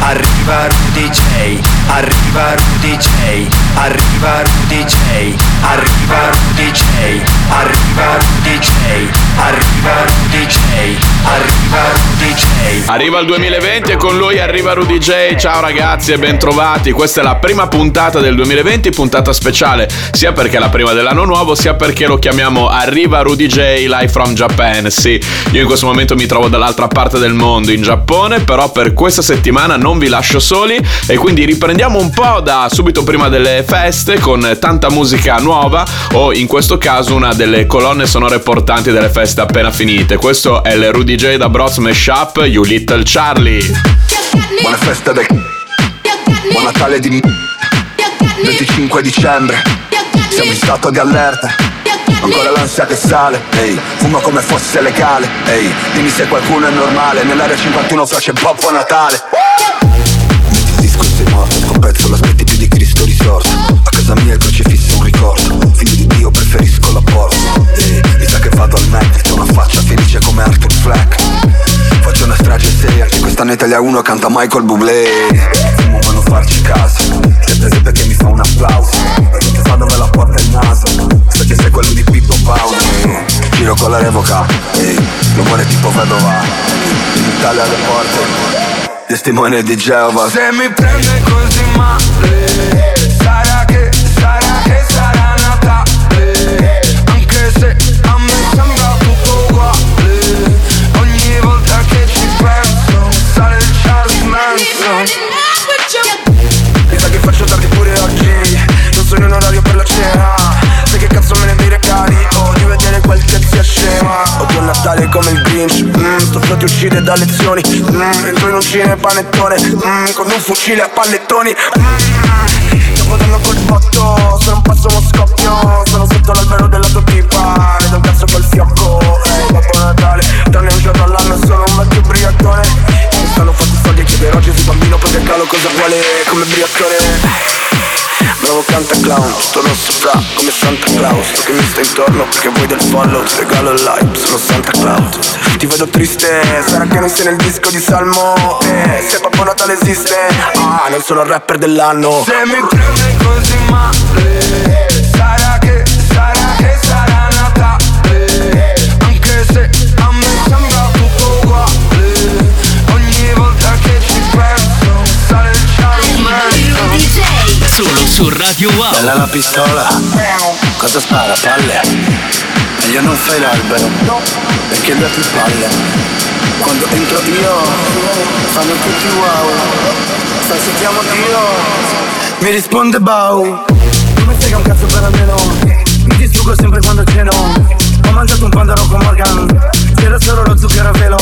arriva Rudy J, arriva Rudy J, arriva Rudy J, arriva Rudy J, arriva Rudy J, arriva Rudy J, arriva Rudy J. Arriva il 2020 e con lui arriva Rudy J. Ciao ragazzi e bentrovati. Questa è la prima puntata del 2020, puntata speciale, sia perché è la prima dell'anno nuovo, sia perché lo chiamiamo Arriva Rudy J Live from Japan. Sì, io in questo momento mi trovo dall'altra parte del mondo, in Giappone, però per questa settimana non vi lascio soli e quindi riprendiamo un po' da subito prima delle feste con tanta musica nuova o in questo caso una delle colonne sonore portanti delle feste appena finite. Questo è il Rudy J da Bros Mashup You Little Charlie. Buona festa del Buon Natale di 25 dicembre Siamo in stato di allerta. Ancora l'ansia che sale. Ehi, fumo come fosse legale. Ehi, dimmi se qualcuno è normale. Nell'area 51 flash e Babbo Natale. Metti il disco e sei morto Sto pezzo l'aspetti più di Cristo risorto A casa mia il crocifisso è un ricordo Figlio di Dio preferisco la porta Ehi, mi sa che vado al Mac C'ho una faccia felice come Arthur Fleck Faccio una strage seria Che quest'anno Italia 1 canta Michael Bublé. Fumo ma non farci caso C'è prese perché mi fa un applauso. Perché che fa dove la porta il naso Perché sei quello di Pippo Paolo. Giro con la revoca Ehi, l'umore tipo vedova In Italia le porte Testimone di Geova. Se mi prende così male faccio tardi pure oggi Non sono in orario per la cena. Sai che cazzo me ne dei regali Ho di vedere qualche zia scema. Odio il Natale come il Grinch. Mm, Sto di uscire da lezioni. Mm, Entro in un cinepanettone. Mm, Con un fucile a pallettoni. Mm, Danno col botto Se non passo uno scoppio. Sono sotto l'albero della tua tipa Le do un cazzo col fiocco. Ehi, Babbo Natale Tranne un giorno all'anno sono un vecchio briatone Mi stanno fatti soldi e chiederò a Gesù bambino Perché calo cosa vuole come briatore Bravo canta clown, tutto rosso fra come Santa Claus. Tu che mi stai intorno perché vuoi del follow Ti regalo il like, sono Santa Claus. Ti vedo triste, sarà che non sei nel disco di Salmo. Eh, Se Babbo Natale esiste, ah non sono il rapper dell'anno. Se mi prende così male Sarà che, su Radio Wow. Bella la pistola, cosa spara? Palle? Meglio non fai l'albero, perché dà più palle. Quando entro io, fanno tutti wow. Se chiamo Dio, mi risponde Bau. Non mi frega un cazzo per almeno, mi distruggo sempre quando ceno. Ho mangiato un pandaro con Morgan, c'era solo lo zucchero a velo.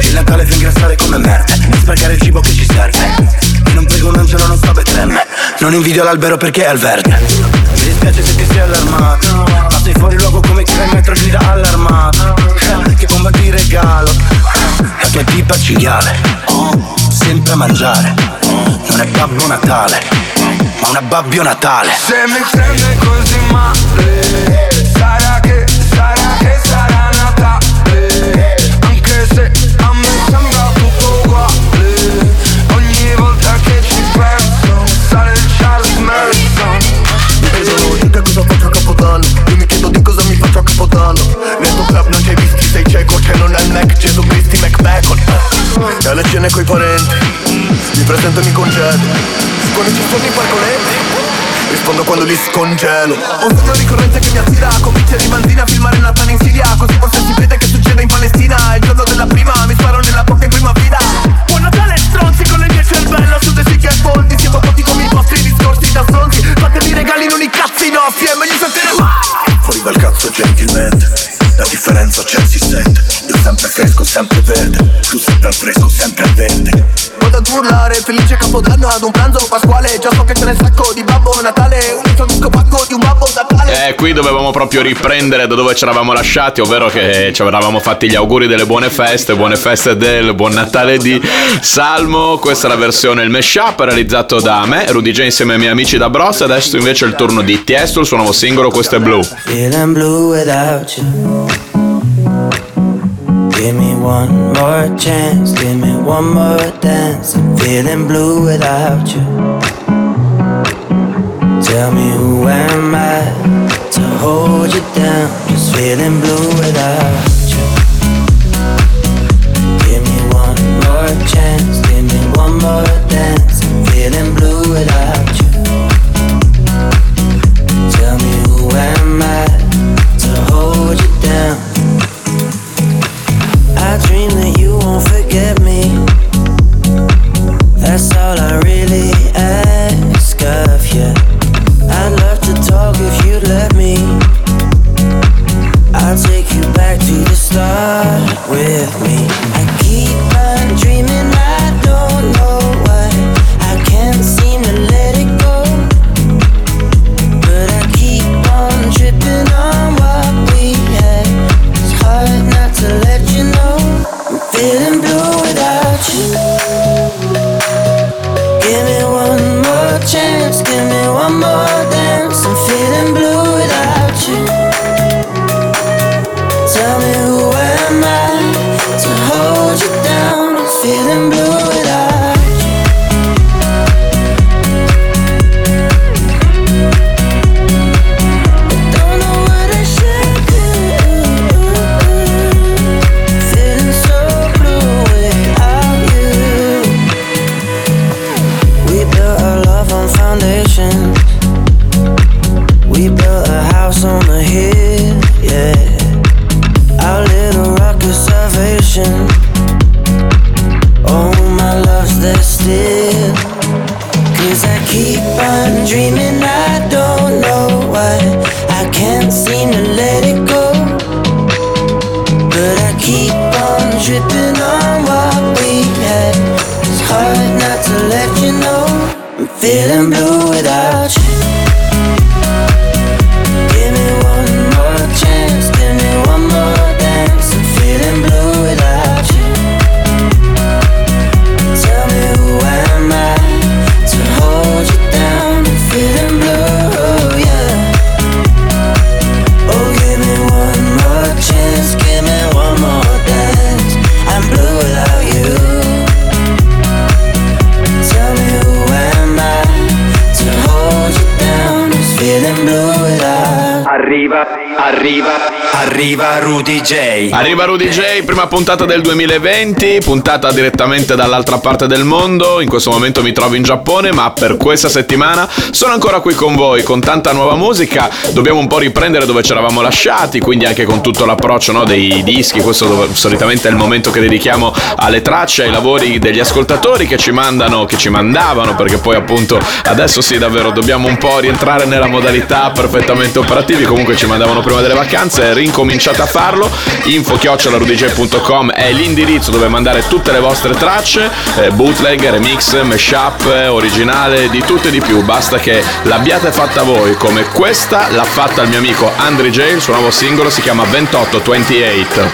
Il Natale fa ingrassare come merda, e sprecare il cibo che ci serve. Non prego un angelo, non sto betremme. Non invidio l'albero perché è al verde. Mi dispiace se ti sei allarmato, ma sei fuori luogo come chi va in metro grida allarmato. Eh, Che bomba di regalo, la tua tipa cinghiale, sempre a mangiare. Non è Babbo Natale, ma una Babbio Natale. Se mi prende così male Mac, Gesù Cristi, Mac Bacon E alle cene coi parenti. Mi presento e mi concedo Quando ci sono i parcoletti Rispondo quando li scongelo. Ho un sogno ricorrente che mi attira Con bicchieri di manzina a filmare il Natale in Siria. Così forse si vede che succede in Palestina. Il giorno della prima mi sparo nella bocca in prima fila. Buon Natale stronzi con il mio cervello Su dei sick e foldi Siamo tutti come i vostri discorsi da stronzi. Fatemi regali non i cazzi nostri È meglio sentire. Mai Fuori dal cazzo gentilmente. La differenza c'è fresco, sempre verde Tu sempre al fresco, sempre al verde Vado ad urlare, felice capodanno ad un pranzo pasquale Già so che c'è nel sacco di Babbo Natale Un altro disco pacco di un Babbo Natale Eh, qui dovevamo proprio riprendere da dove ci eravamo lasciati, ovvero che ci eravamo fatti gli auguri delle buone feste, buone feste del buon Natale di Salmo. Questa è la versione, il mashup realizzato da me, Rudy J insieme ai miei amici da Bros. Adesso invece è il turno di Tiesto, il suo nuovo singolo, questo è Blue. Feeling blue without you. Give me one more chance, give me one more dance. I'm feeling blue without you. Tell me who am I to hold you down? Just feeling blue without you. Give me one more chance, give me one more dance. I'm feeling blue without you. Tell me who am I to hold you down? Dream that you won't forget me. That's all I really arriva, Rudy J. Arriva Rudy J, prima puntata del 2020, puntata direttamente dall'altra parte del mondo. In questo momento mi trovo in Giappone, ma per questa settimana sono ancora qui con voi con tanta nuova musica. Dobbiamo un po' riprendere dove ci eravamo lasciati, quindi anche con tutto l'approccio no, dei dischi. Questo dove- solitamente è il momento che dedichiamo alle tracce, ai lavori degli ascoltatori che ci mandano, che ci mandavano, perché poi appunto adesso sì, davvero dobbiamo un po' rientrare nella modalità perfettamente operativi. Comunque ci mandavano prima delle vacanze, rincominciate a farlo. Info chiocciolarudj.com è l'indirizzo dove mandare tutte le vostre tracce, eh, bootleg, remix, mashup, eh, originale, di tutto e di più. Basta che l'abbiate fatta voi, come questa l'ha fatta il mio amico Andri J. Il suo nuovo singolo si chiama 2828.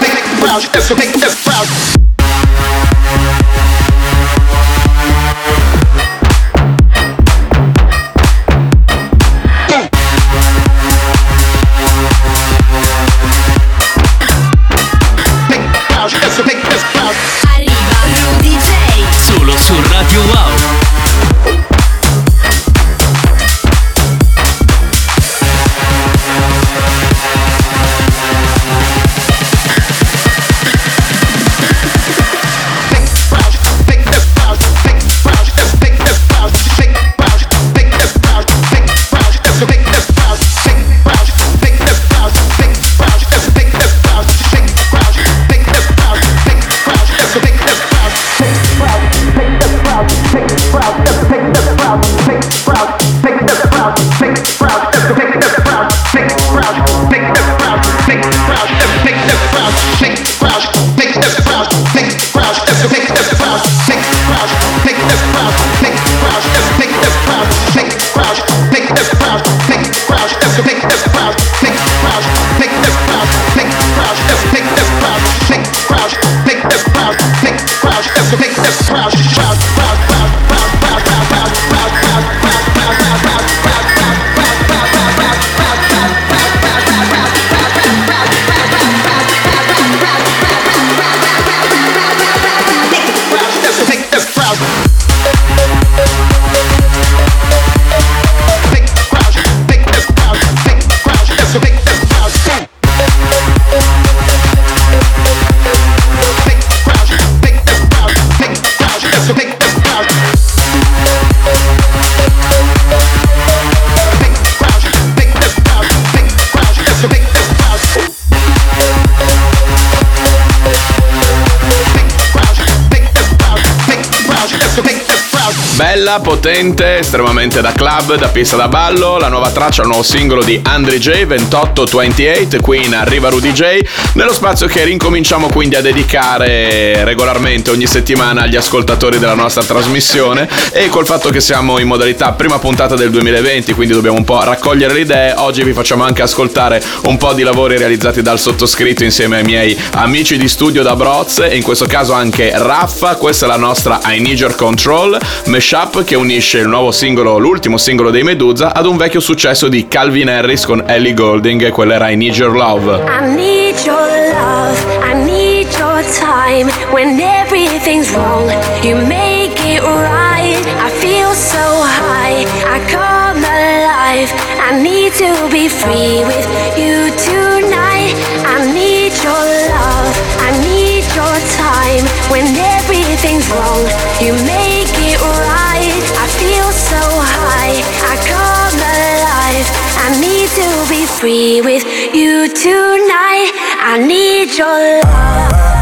Bella, potente, estremamente da club, da pista da ballo, la nuova traccia, il nuovo singolo di Andre J, 2828, qui in Arriva Rudy J, nello spazio che rincominciamo quindi a dedicare regolarmente ogni settimana agli ascoltatori della nostra trasmissione. E col fatto che siamo in modalità prima puntata del 2020, quindi dobbiamo un po' raccogliere le idee, oggi vi facciamo anche ascoltare un po' di lavori realizzati dal sottoscritto insieme ai miei amici di studio da Broz e in questo caso anche Raffa, questa è la nostra I Need Your Control, mashup che unisce il nuovo singolo, l'ultimo singolo dei Medusa ad un vecchio successo di Calvin Harris con Ellie Golding quella era I Need Your Love. I need your love, I need your time. When everything's wrong, you make it right. I feel so high, I come alive. I need to be free with you tonight. I need your love, I need your time. When everything's wrong, you tonight. I need your love.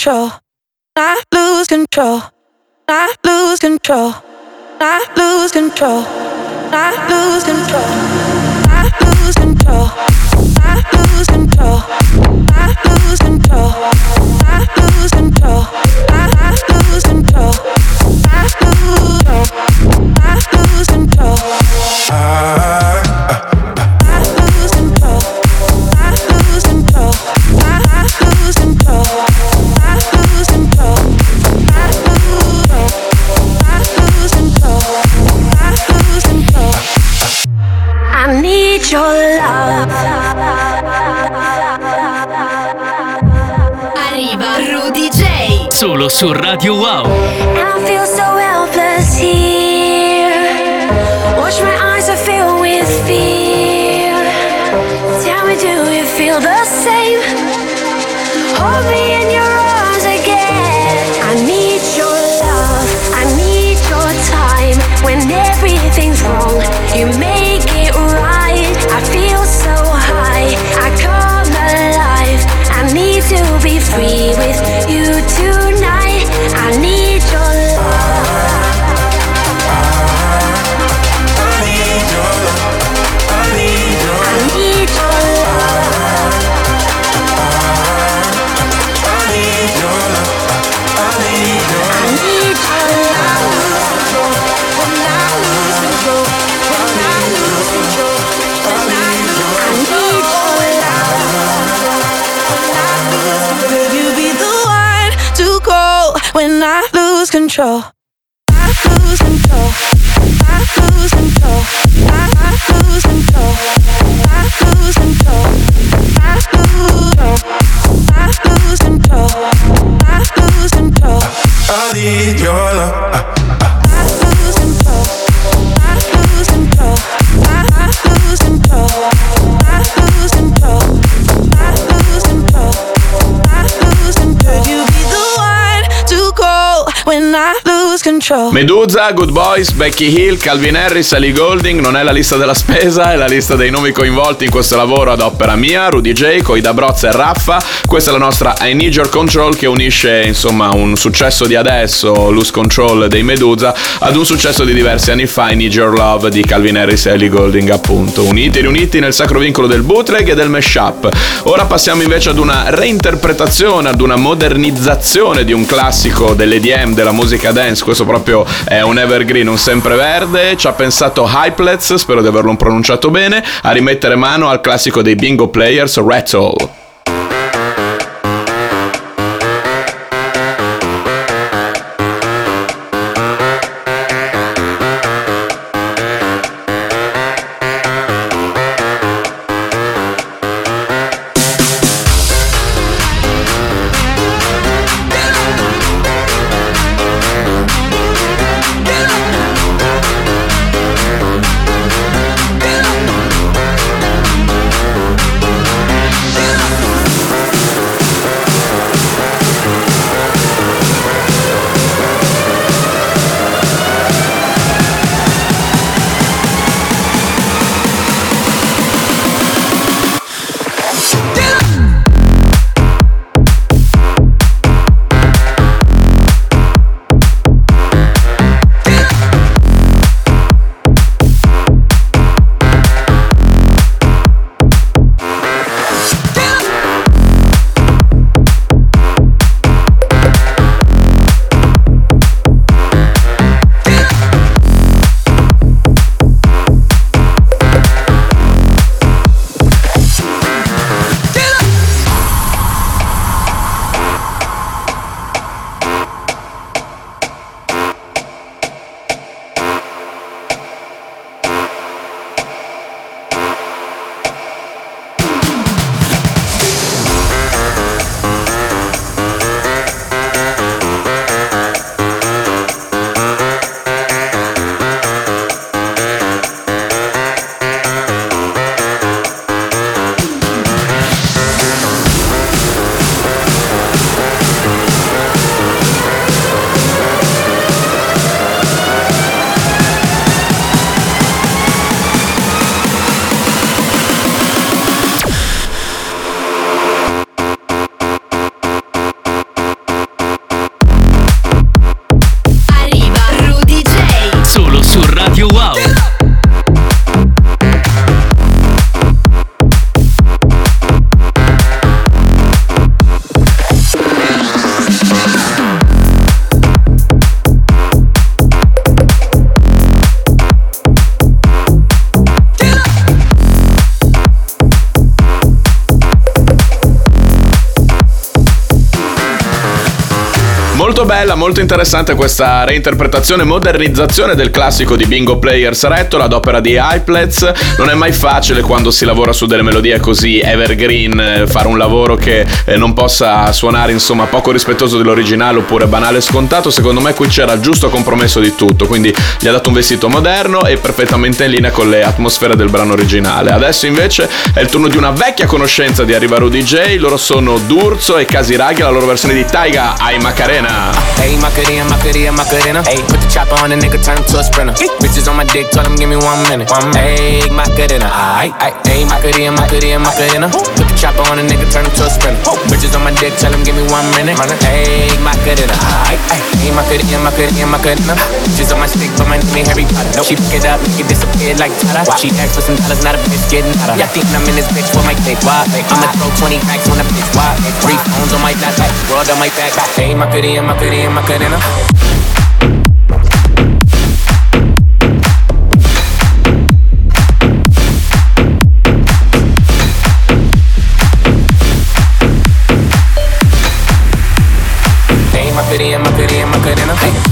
Control. I lose control. I lose control. I lose control. I lose control. I lose control. I lose control. I lose control. I lose control. I lose control. I lose control. I lose control. Solo su Radio Wow. Control? Can. going control? Medusa, Good Boys, Becky Hill, Calvin Harris, Ellie Golding, non è la lista della spesa, è la lista dei nomi coinvolti in questo lavoro ad opera mia, Rudy J, Coida Brozza e Raffa. Questa è la nostra I Need Your Control che unisce insomma un successo di adesso, Loose Control dei Medusa, ad un successo di diversi anni fa, I Need Your Love di Calvin Harris e Ellie Golding appunto. Uniti e riuniti nel sacro vincolo del bootleg e del mashup. Ora passiamo invece ad una reinterpretazione, ad una modernizzazione di un classico dell'EDM, della musica dance, questo proprio è un evergreen, un sempreverde, ci ha pensato Hypelets, spero di averlo pronunciato bene, a rimettere mano al classico dei bingo players Rattle. Molto interessante questa reinterpretazione, modernizzazione del classico di Bingo Player Saretto, ad opera di Hyplets. Non è mai facile quando si lavora su delle melodie così evergreen eh, fare un lavoro che eh, non possa suonare insomma poco rispettoso dell'originale oppure banale e scontato. Secondo me qui c'era il giusto compromesso di tutto, quindi gli ha dato un vestito moderno e perfettamente in linea con le atmosfere del brano originale. Adesso invece è il turno di una vecchia conoscenza di Arriva Rudy J, loro sono D'Urso e Casiraghi, la loro versione di Taiga ai Macarena. Hey, Macarena, Macarena, Macarena. Hey, put the chopper on the nigga, turn him to a sprinter. Bitches on my dick, tell him give me one minute. One minute. Hey, Macarena, aight, aight. Hey, Macarena, Macarena, Macarena. Put the chopper on the nigga, turn him to a sprinter. Bitches on my dick, tell him give me one minute. Hey, Macarena, aight, aight. Hey, Macarena, Macarena, Macarena. Bitches on my stick, but my name ain't Harry Potter. She pick it up, make it disappear like Tata. She asked for some dollars, not a bitch getting hotter. Y'all think I'm in this bitch for my dick, why? I'ma throw 20 packs on a bitch, why? Three phones on my lap, world on my back. Hey, Macarena, Macarena, Macarena. Hey, Macarena, Macarena, Macarena. Hey.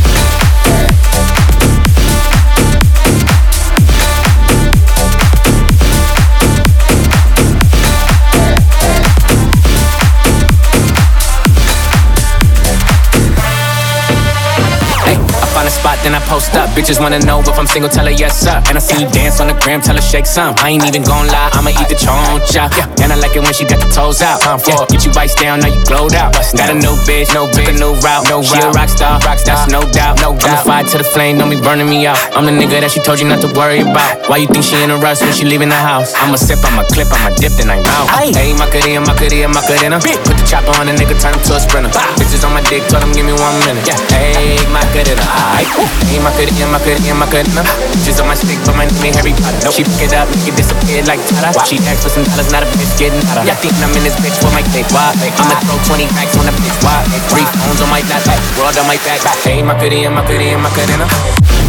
Then I post up. Bitches wanna know if I'm single, tell her yes, sir. And I see you dance on the gram, tell her shake some. I ain't even gon' lie, I'ma eat the choncha. Yeah. And I like it when she got the toes out. Time for. Get you bites down, now you glowed out. Got a new bitch, no took a new route. No she a rock star, rock star, that's no doubt. No doubt. I'm the fire to the flame, don't be burning me out. I'm the nigga that she told you not to worry about. Why you think she in a rush when she leaving the house? I'ma sip, I'ma clip, I'ma dip, then I'm out. Hey, Macarena, Macarena, Macarena. Put the chopper on the nigga, turn him to a sprinter. Bitches on my dick, tell him give me one minute. Yeah. Hey, Macarena, aight. Hey, Macarena, Macarena, Macarena. Bitches on my stick, but my name ain't Harry Potter. She pick it up, make it disappear like Tata. She asked for some dollars, not a bitch getting hotter. Y'all think I'm in this bitch for my dick, why? I'ma throw 20 packs on a bitch, why? Three phones on my lap, world on my back. Ain't my Hey, Macarena, Macarena, Macarena. Hey,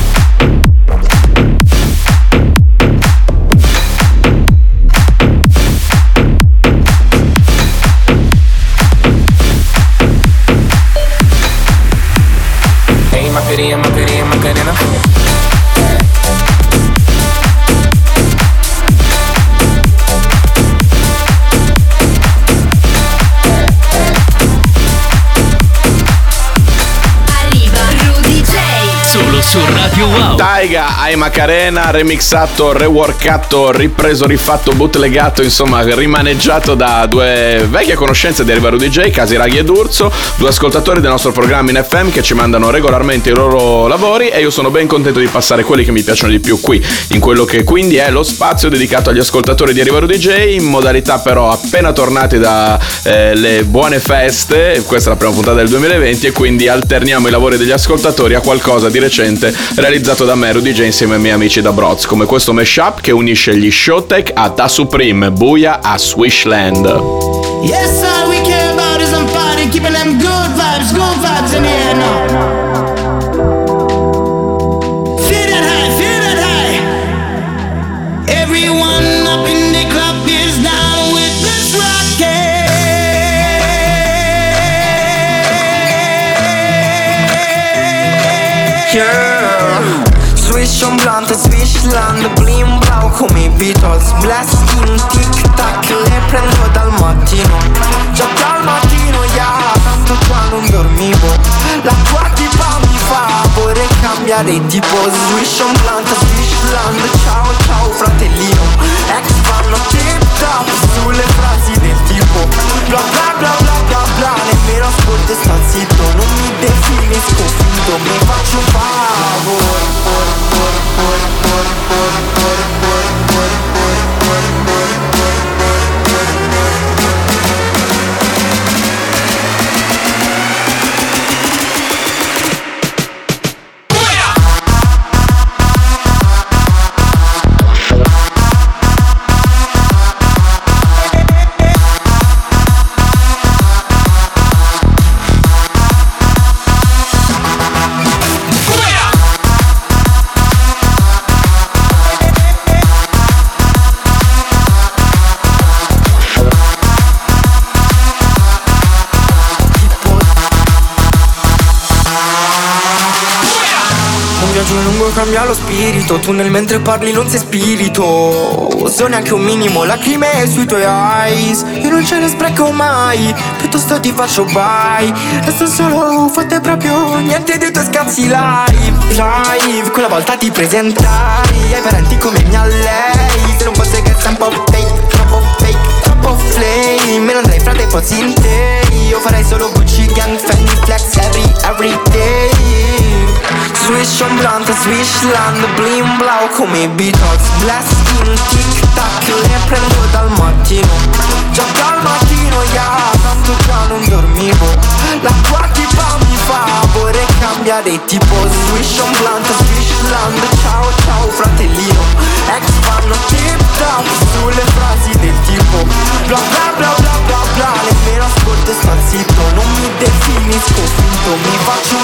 Taiga ai Macarena, remixato, reworkato, ripreso, rifatto, bootlegato, insomma rimaneggiato da due vecchie conoscenze di Arriva Rudy J, Casiraghi ed Urso, due ascoltatori del nostro programma in FM che ci mandano regolarmente i loro lavori e io sono ben contento di passare quelli che mi piacciono di più qui, in quello che quindi è lo spazio dedicato agli ascoltatori di Arriva Rudy J, in modalità però appena tornati dalle buone feste, questa è la prima puntata del 2020 e quindi alterniamo i lavori degli ascoltatori a qualcosa di recente realizzato da me Rudy J insieme ai miei amici da Broz, come questo mashup che unisce gli Showtech a Da Supreme, Buia a Swishland. Yes, all we care about is I'm party, keeping them good vibes, good Beatles Blast in tic tac Le prendo dal mattino. Già dal mattino, yeah Tanto qua non dormivo. La tua tipa mi fa Vorrei cambiare tipo. Swish und blante Swishland Ciao ciao fratellino. Ex fanno tip top Sulle frasi del tipo. Bla bla bla bla bla bla Nemmeno ascolto e sta zitto. Non mi definisco finto Mi faccio un favore mentre parli non sei spirito So neanche un minimo lacrime sui tuoi eyes. Io non ce ne spreco mai Piuttosto ti faccio bye. Resto solo fatte proprio niente dei tuoi scazzi live Live. Quella volta ti presentai Ai parenti come mia lei. Se non fosse che sei un po' fake Troppo fake Troppo flame. Me non andrei fra dei pozzi in te. Io farei solo Gucci Gang Fendi Flex every, every day Swish on blunt, swish land Blim blau come Beatles. Blasting, tic tac Le prendo dal mattino. Già dal mattino, yeah Tanto già non dormivo. La tipa mi fa Vorrei cambiare tipo Swish on blunt, swish land Ciao ciao fratellino. Ex fanno tip top Sulle frasi del tipo. Bla bla bla bla bla bla Nemmeno ascolto e sto zitto Non mi definisco finto Mi faccio un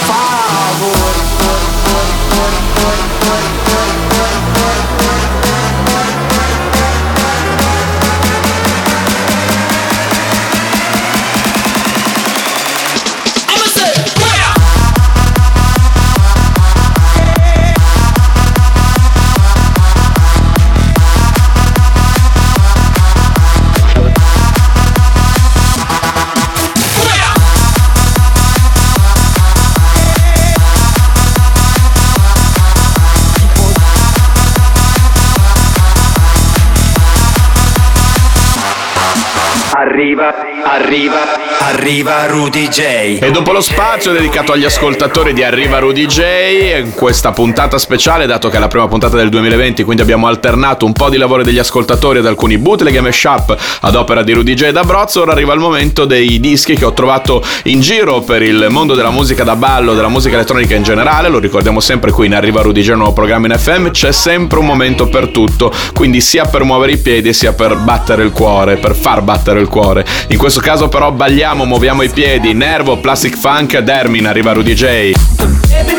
Arriva, arriva, Rudy J. E dopo lo spazio dedicato agli ascoltatori di Arriva Rudy J, in questa puntata speciale, dato che è la prima puntata del 2020, quindi abbiamo alternato un po' di lavori degli ascoltatori ad alcuni bootleg e mashup ad opera di Rudy J d'Abruzzo, ora arriva il momento dei dischi che ho trovato in giro per il mondo della musica da ballo, della musica elettronica in generale, lo ricordiamo sempre qui in Arriva Rudy J, nuovo programma in FM, c'è sempre un momento per tutto, quindi sia per muovere i piedi sia per battere il cuore, per far battere il cuore. In questo caso però balliamo, muoviamo i piedi, Nervo, Plastic Funk, Dermin, arriva Rudy J. Baby,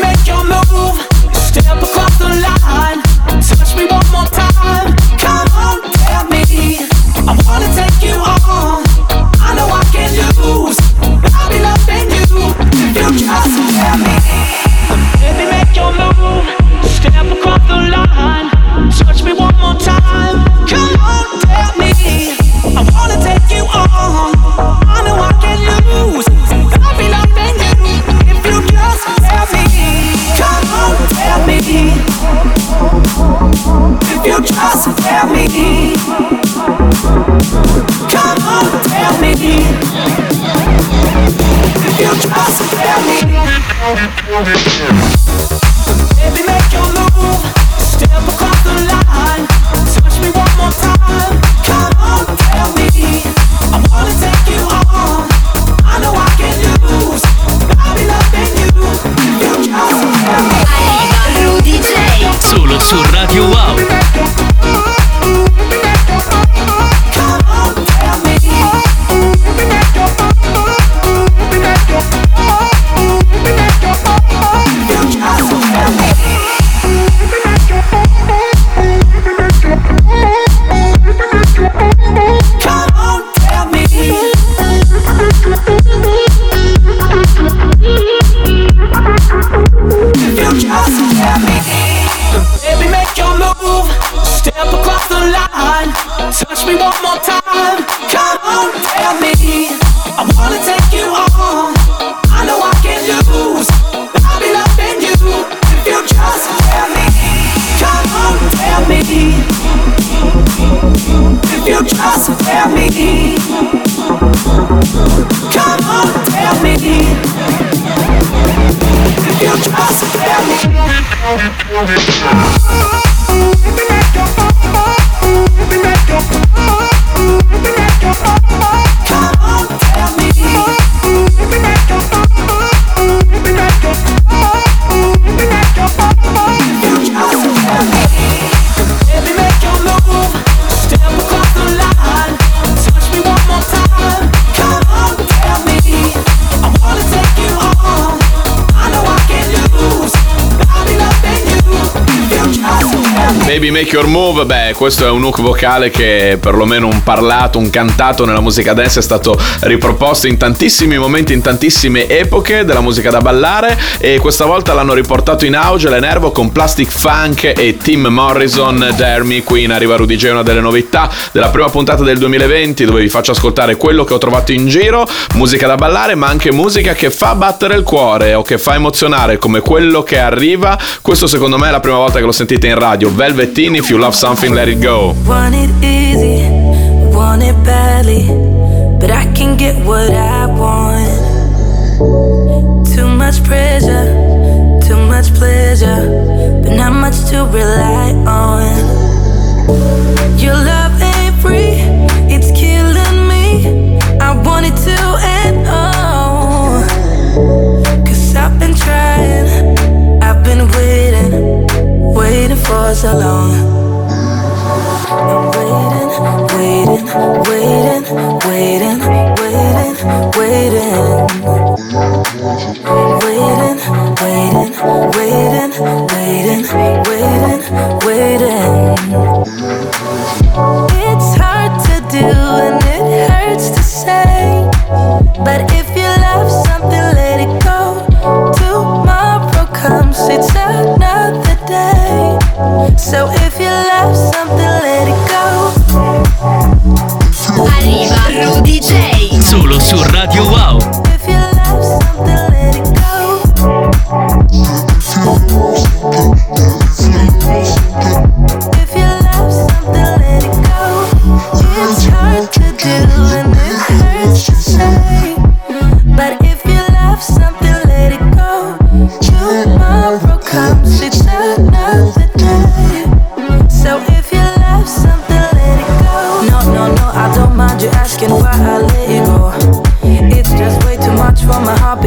me. Make Your Move, beh, questo è un hook vocale che perlomeno un parlato, un cantato nella musica dance è stato riproposto in tantissimi momenti, in tantissime epoche della musica da ballare e questa volta l'hanno riportato in auge l'Enervo con Plastic Funk e Tim Morrison, Dermy, qui in Arriva Rudy J, una delle novità della prima puntata del 2020 dove vi faccio ascoltare quello che ho trovato in giro, musica da ballare ma anche musica che fa battere il cuore o che fa emozionare come quello che arriva, questo secondo me è la prima volta che lo sentite in radio, If You Love Something Let It Go. Want it easy, want it badly, but I can get what I want. Too much pressure, too much pleasure, but not much to rely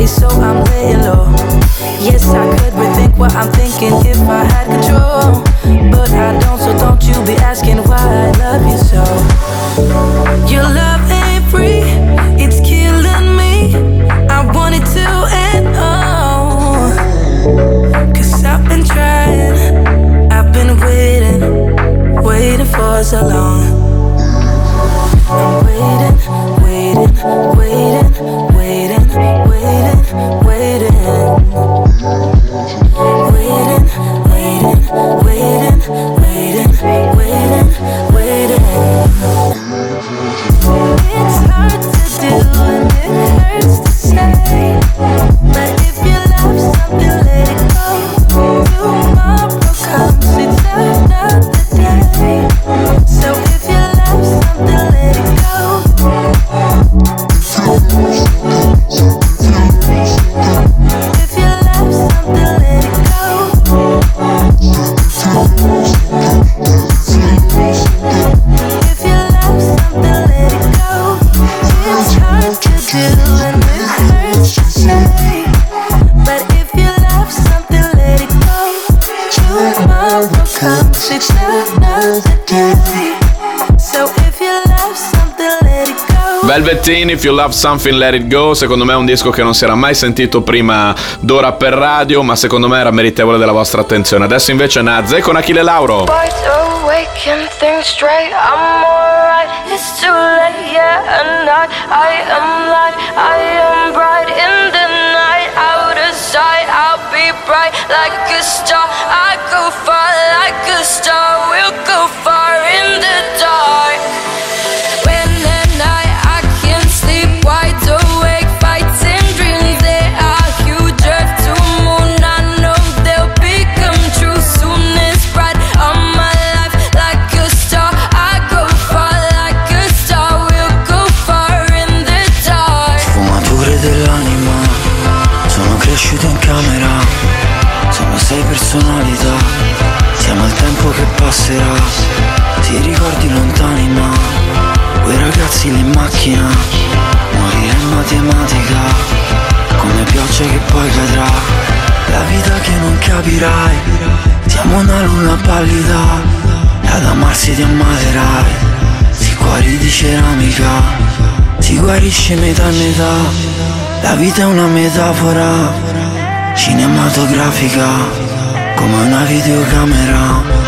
so I'm laying low. Yes, I could rethink what I'm thinking if I had control. Velveteen, If You Love Something Let It Go, secondo me è un disco che non si era mai sentito prima d'ora per radio, ma secondo me era meritevole della vostra attenzione. Adesso invece Nazze con Achille Lauro. Like a star. We'll go far in the dark. Camera Sono sei personalità Siamo al tempo che passerà. Ti ricordi lontani ma Quei ragazzi lì in macchina Morire in matematica Come pioggia che poi cadrà La vita che non capirai. Siamo una luna pallida E ad amarsi ti ammaterai. Si cuori di ceramica Si guarisce metà e metà. La vita è una metafora Cinematografica Come una videocamera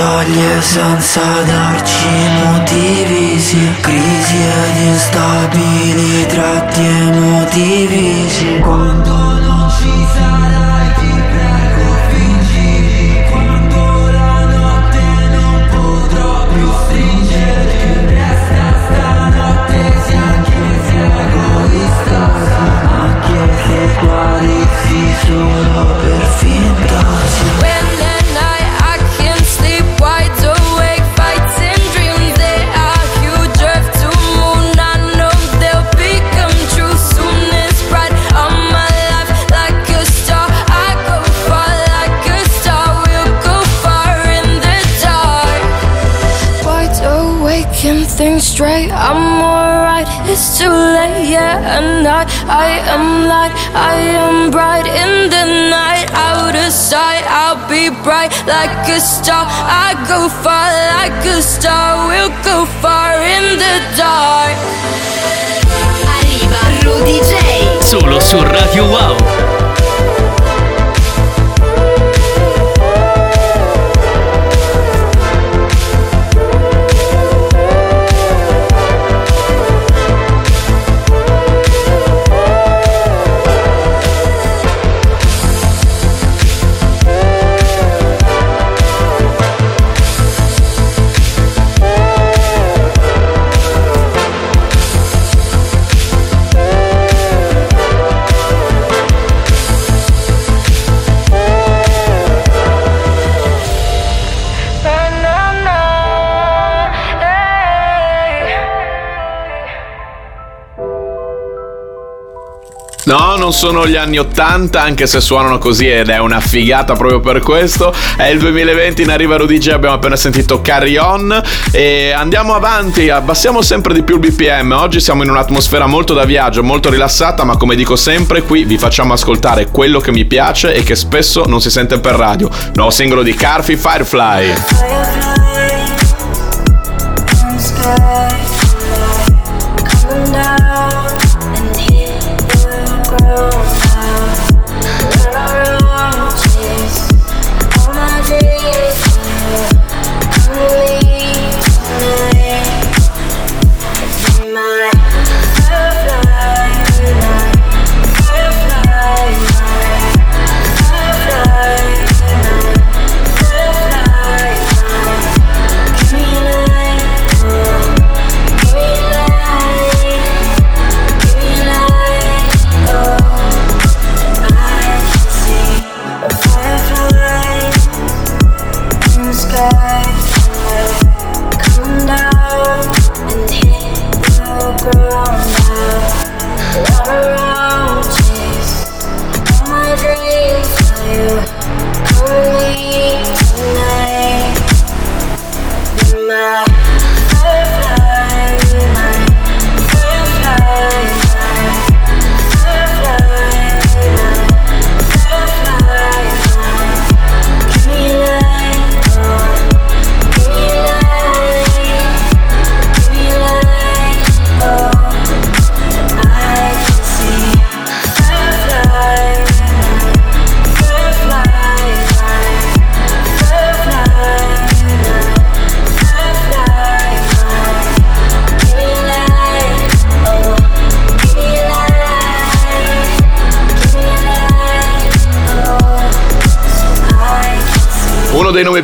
toglie senza darci motivi sì. Crisi ed instabili tratti emotivi sì. Quando non ci sarai a star. I go far like a star. We'll go far in the dark. Arriva Rudy J. Solo su Radio Wow. Non sono gli anni 80, anche se suonano così ed è una figata proprio per questo. È il 2020 in arriva Rudy J, abbiamo appena sentito Carry On e andiamo avanti, abbassiamo sempre di più il BPM. Oggi siamo in un'atmosfera molto da viaggio, molto rilassata, ma come dico sempre, qui vi facciamo ascoltare quello che mi piace e che spesso non si sente per radio. Nuovo singolo di Carfi Firefly.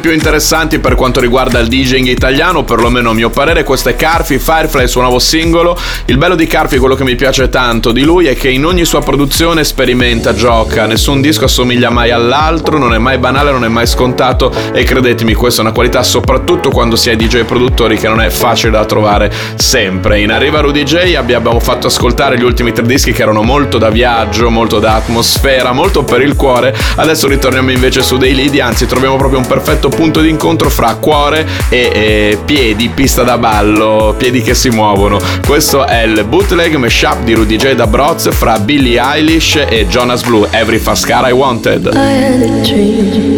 Più interessanti per quanto riguarda il DJing italiano, perlomeno a mio parere, questo è Carfi, Firefly, il suo nuovo singolo. Il bello di Carfi, quello che mi piace tanto di lui, è che in ogni sua produzione sperimenta, gioca, nessun disco assomiglia mai all'altro, non è mai banale, non è mai scontato e credetemi, questa è una qualità soprattutto quando si è DJ produttori che non è facile da trovare sempre. In Arriva Rudy J abbiamo fatto ascoltare gli ultimi tre dischi che erano molto da viaggio, molto da atmosfera, molto per il cuore. Adesso ritorniamo invece su dei lidi, anzi troviamo proprio un perfetto punto di incontro fra cuore e, e piedi, pista da ballo, piedi che si muovono. Questo è il bootleg mashup di Rudy J da Broz fra Billie Eilish e Jonas Blue, Every Fast Car I Wanted. I had a dream.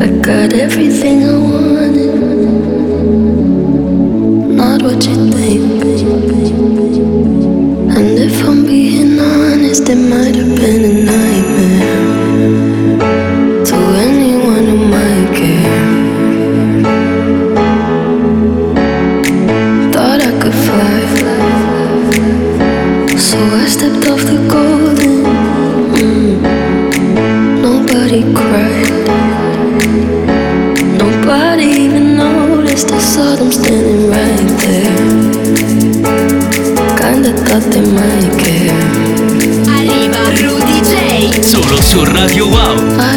I got everything I wanted. Not what you think. And if I'm being honest, it might have been a nightmare. Su Radio Wow.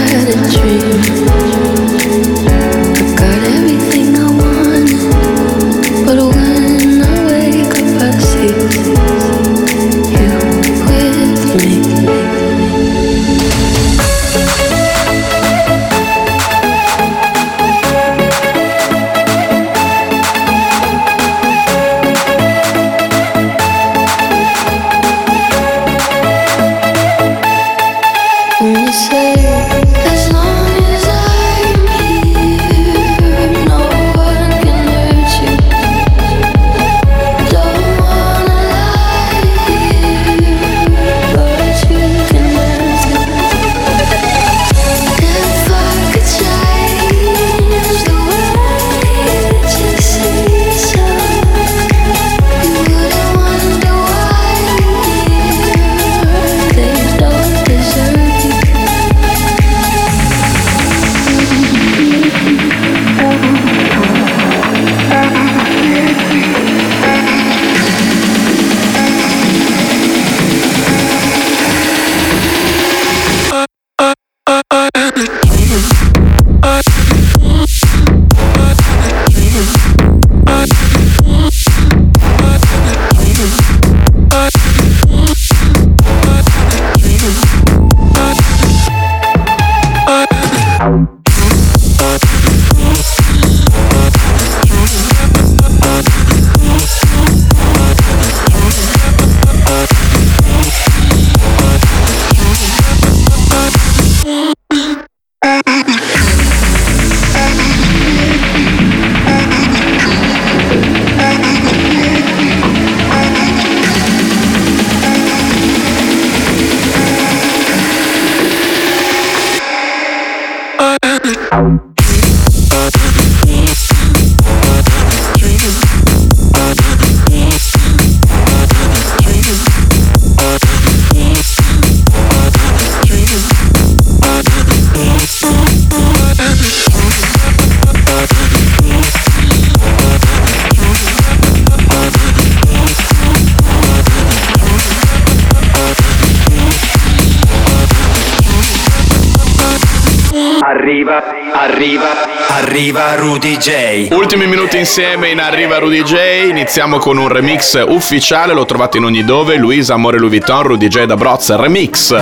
Arriva Rudy J. Ultimi minuti insieme in Arriva Rudy J. Iniziamo con un remix ufficiale, lo trovate in ogni dove. Luisa Amore Louis Vuitton, Rudy J da Broz, remix.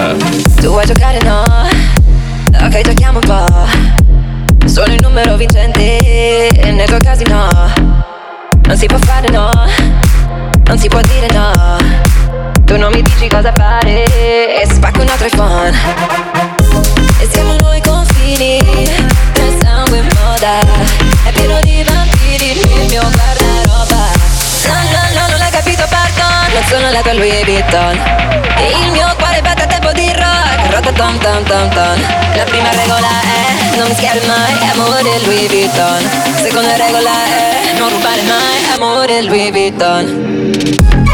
Tu vuoi giocare no? Ok giochiamo un po' Sono il numero vincente Nei tuoi casi no Non si può fare no Non si può dire no Tu non mi dici cosa fare E spacco un altro iPhone E siamo noi confini Nel moda È pieno di vampiri Il mio guardaroba No, no, no, non l'hai capito, pardon Non sono la tua Louis Vuitton. E il mio cuore batte a tempo di rock Rototom tom tom tom La prima regola è Non mischiare mai Amore Louis Vuitton. Seconda regola è Non rubare mai Amore Louis Vuitton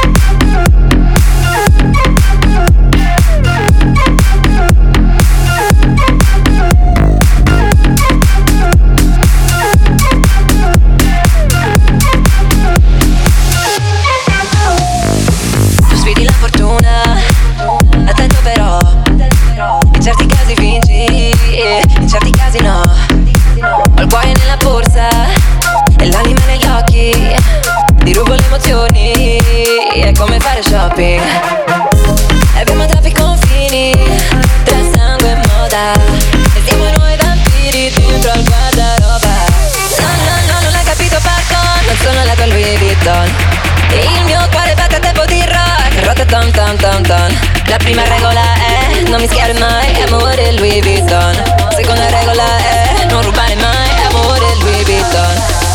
tom La prima regola è Non mischiare mai Amore Louis Vuitton. Seconda regola è Non rubare mai Amore Louis Vuitton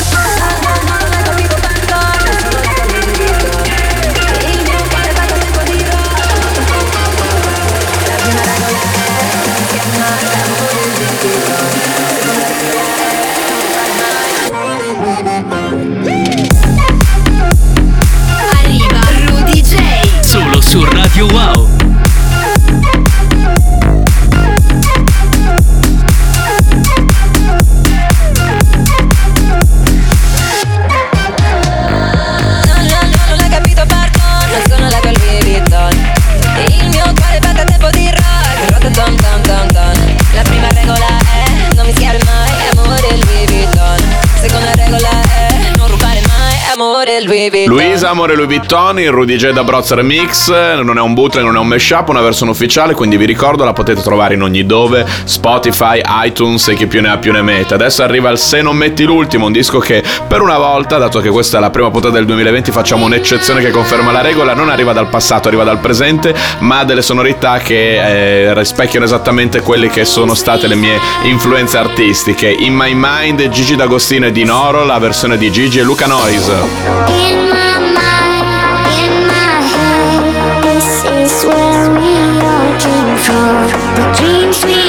Louis Luisa Amore Louis Vuitton, il Rudy J da Broz Remix, non è un bootleg, non è un mashup, una versione ufficiale, quindi vi ricordo la potete trovare in ogni dove, Spotify, iTunes e chi più ne ha più ne mette. Adesso arriva il Se non metti l'ultimo, un disco che per una volta, dato che questa è la prima puntata del 2020, facciamo un'eccezione che conferma la regola, non arriva dal passato, arriva dal presente, ma ha delle sonorità che eh, rispecchiano esattamente quelle che sono state le mie influenze artistiche. In My Mind, Gigi D'Agostino e Di Noro, la versione di Gigi e Luca Noise. All came from. The dreams we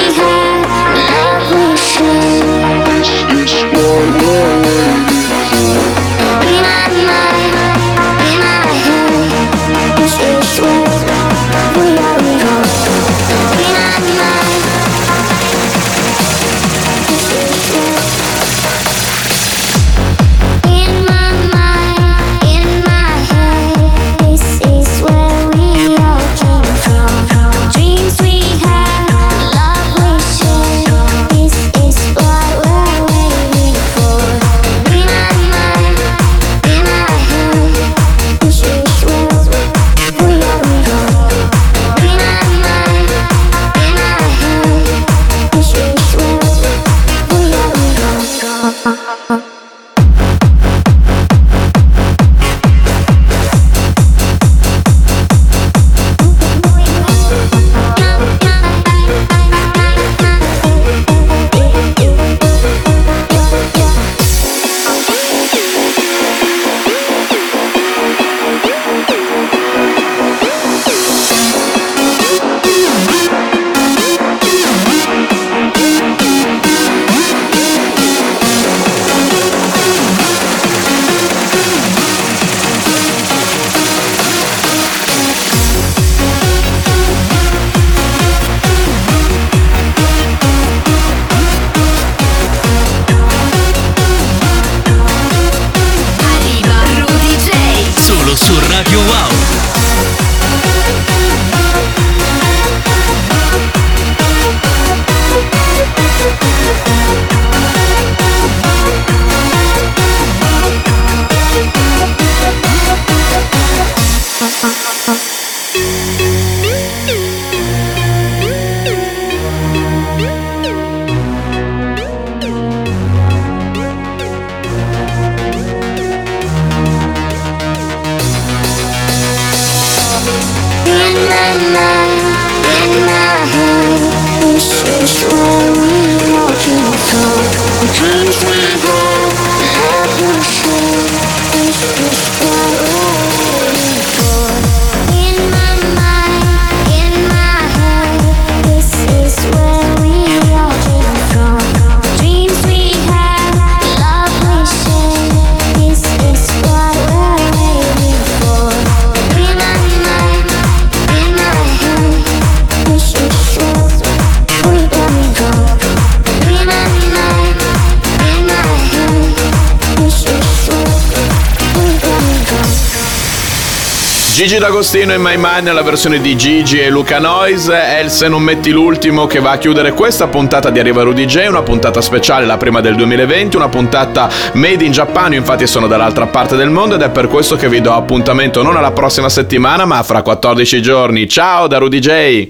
D'Agostino in My Mind nella versione di Gigi e Luca Noise è il Se non metti l'ultimo che va a chiudere questa puntata di Arriva Rudy J, una puntata speciale, la prima del 2020, una puntata made in io infatti sono dall'altra parte del mondo ed è per questo che vi do appuntamento non alla prossima settimana ma fra 14 giorni. Ciao da Rudy J!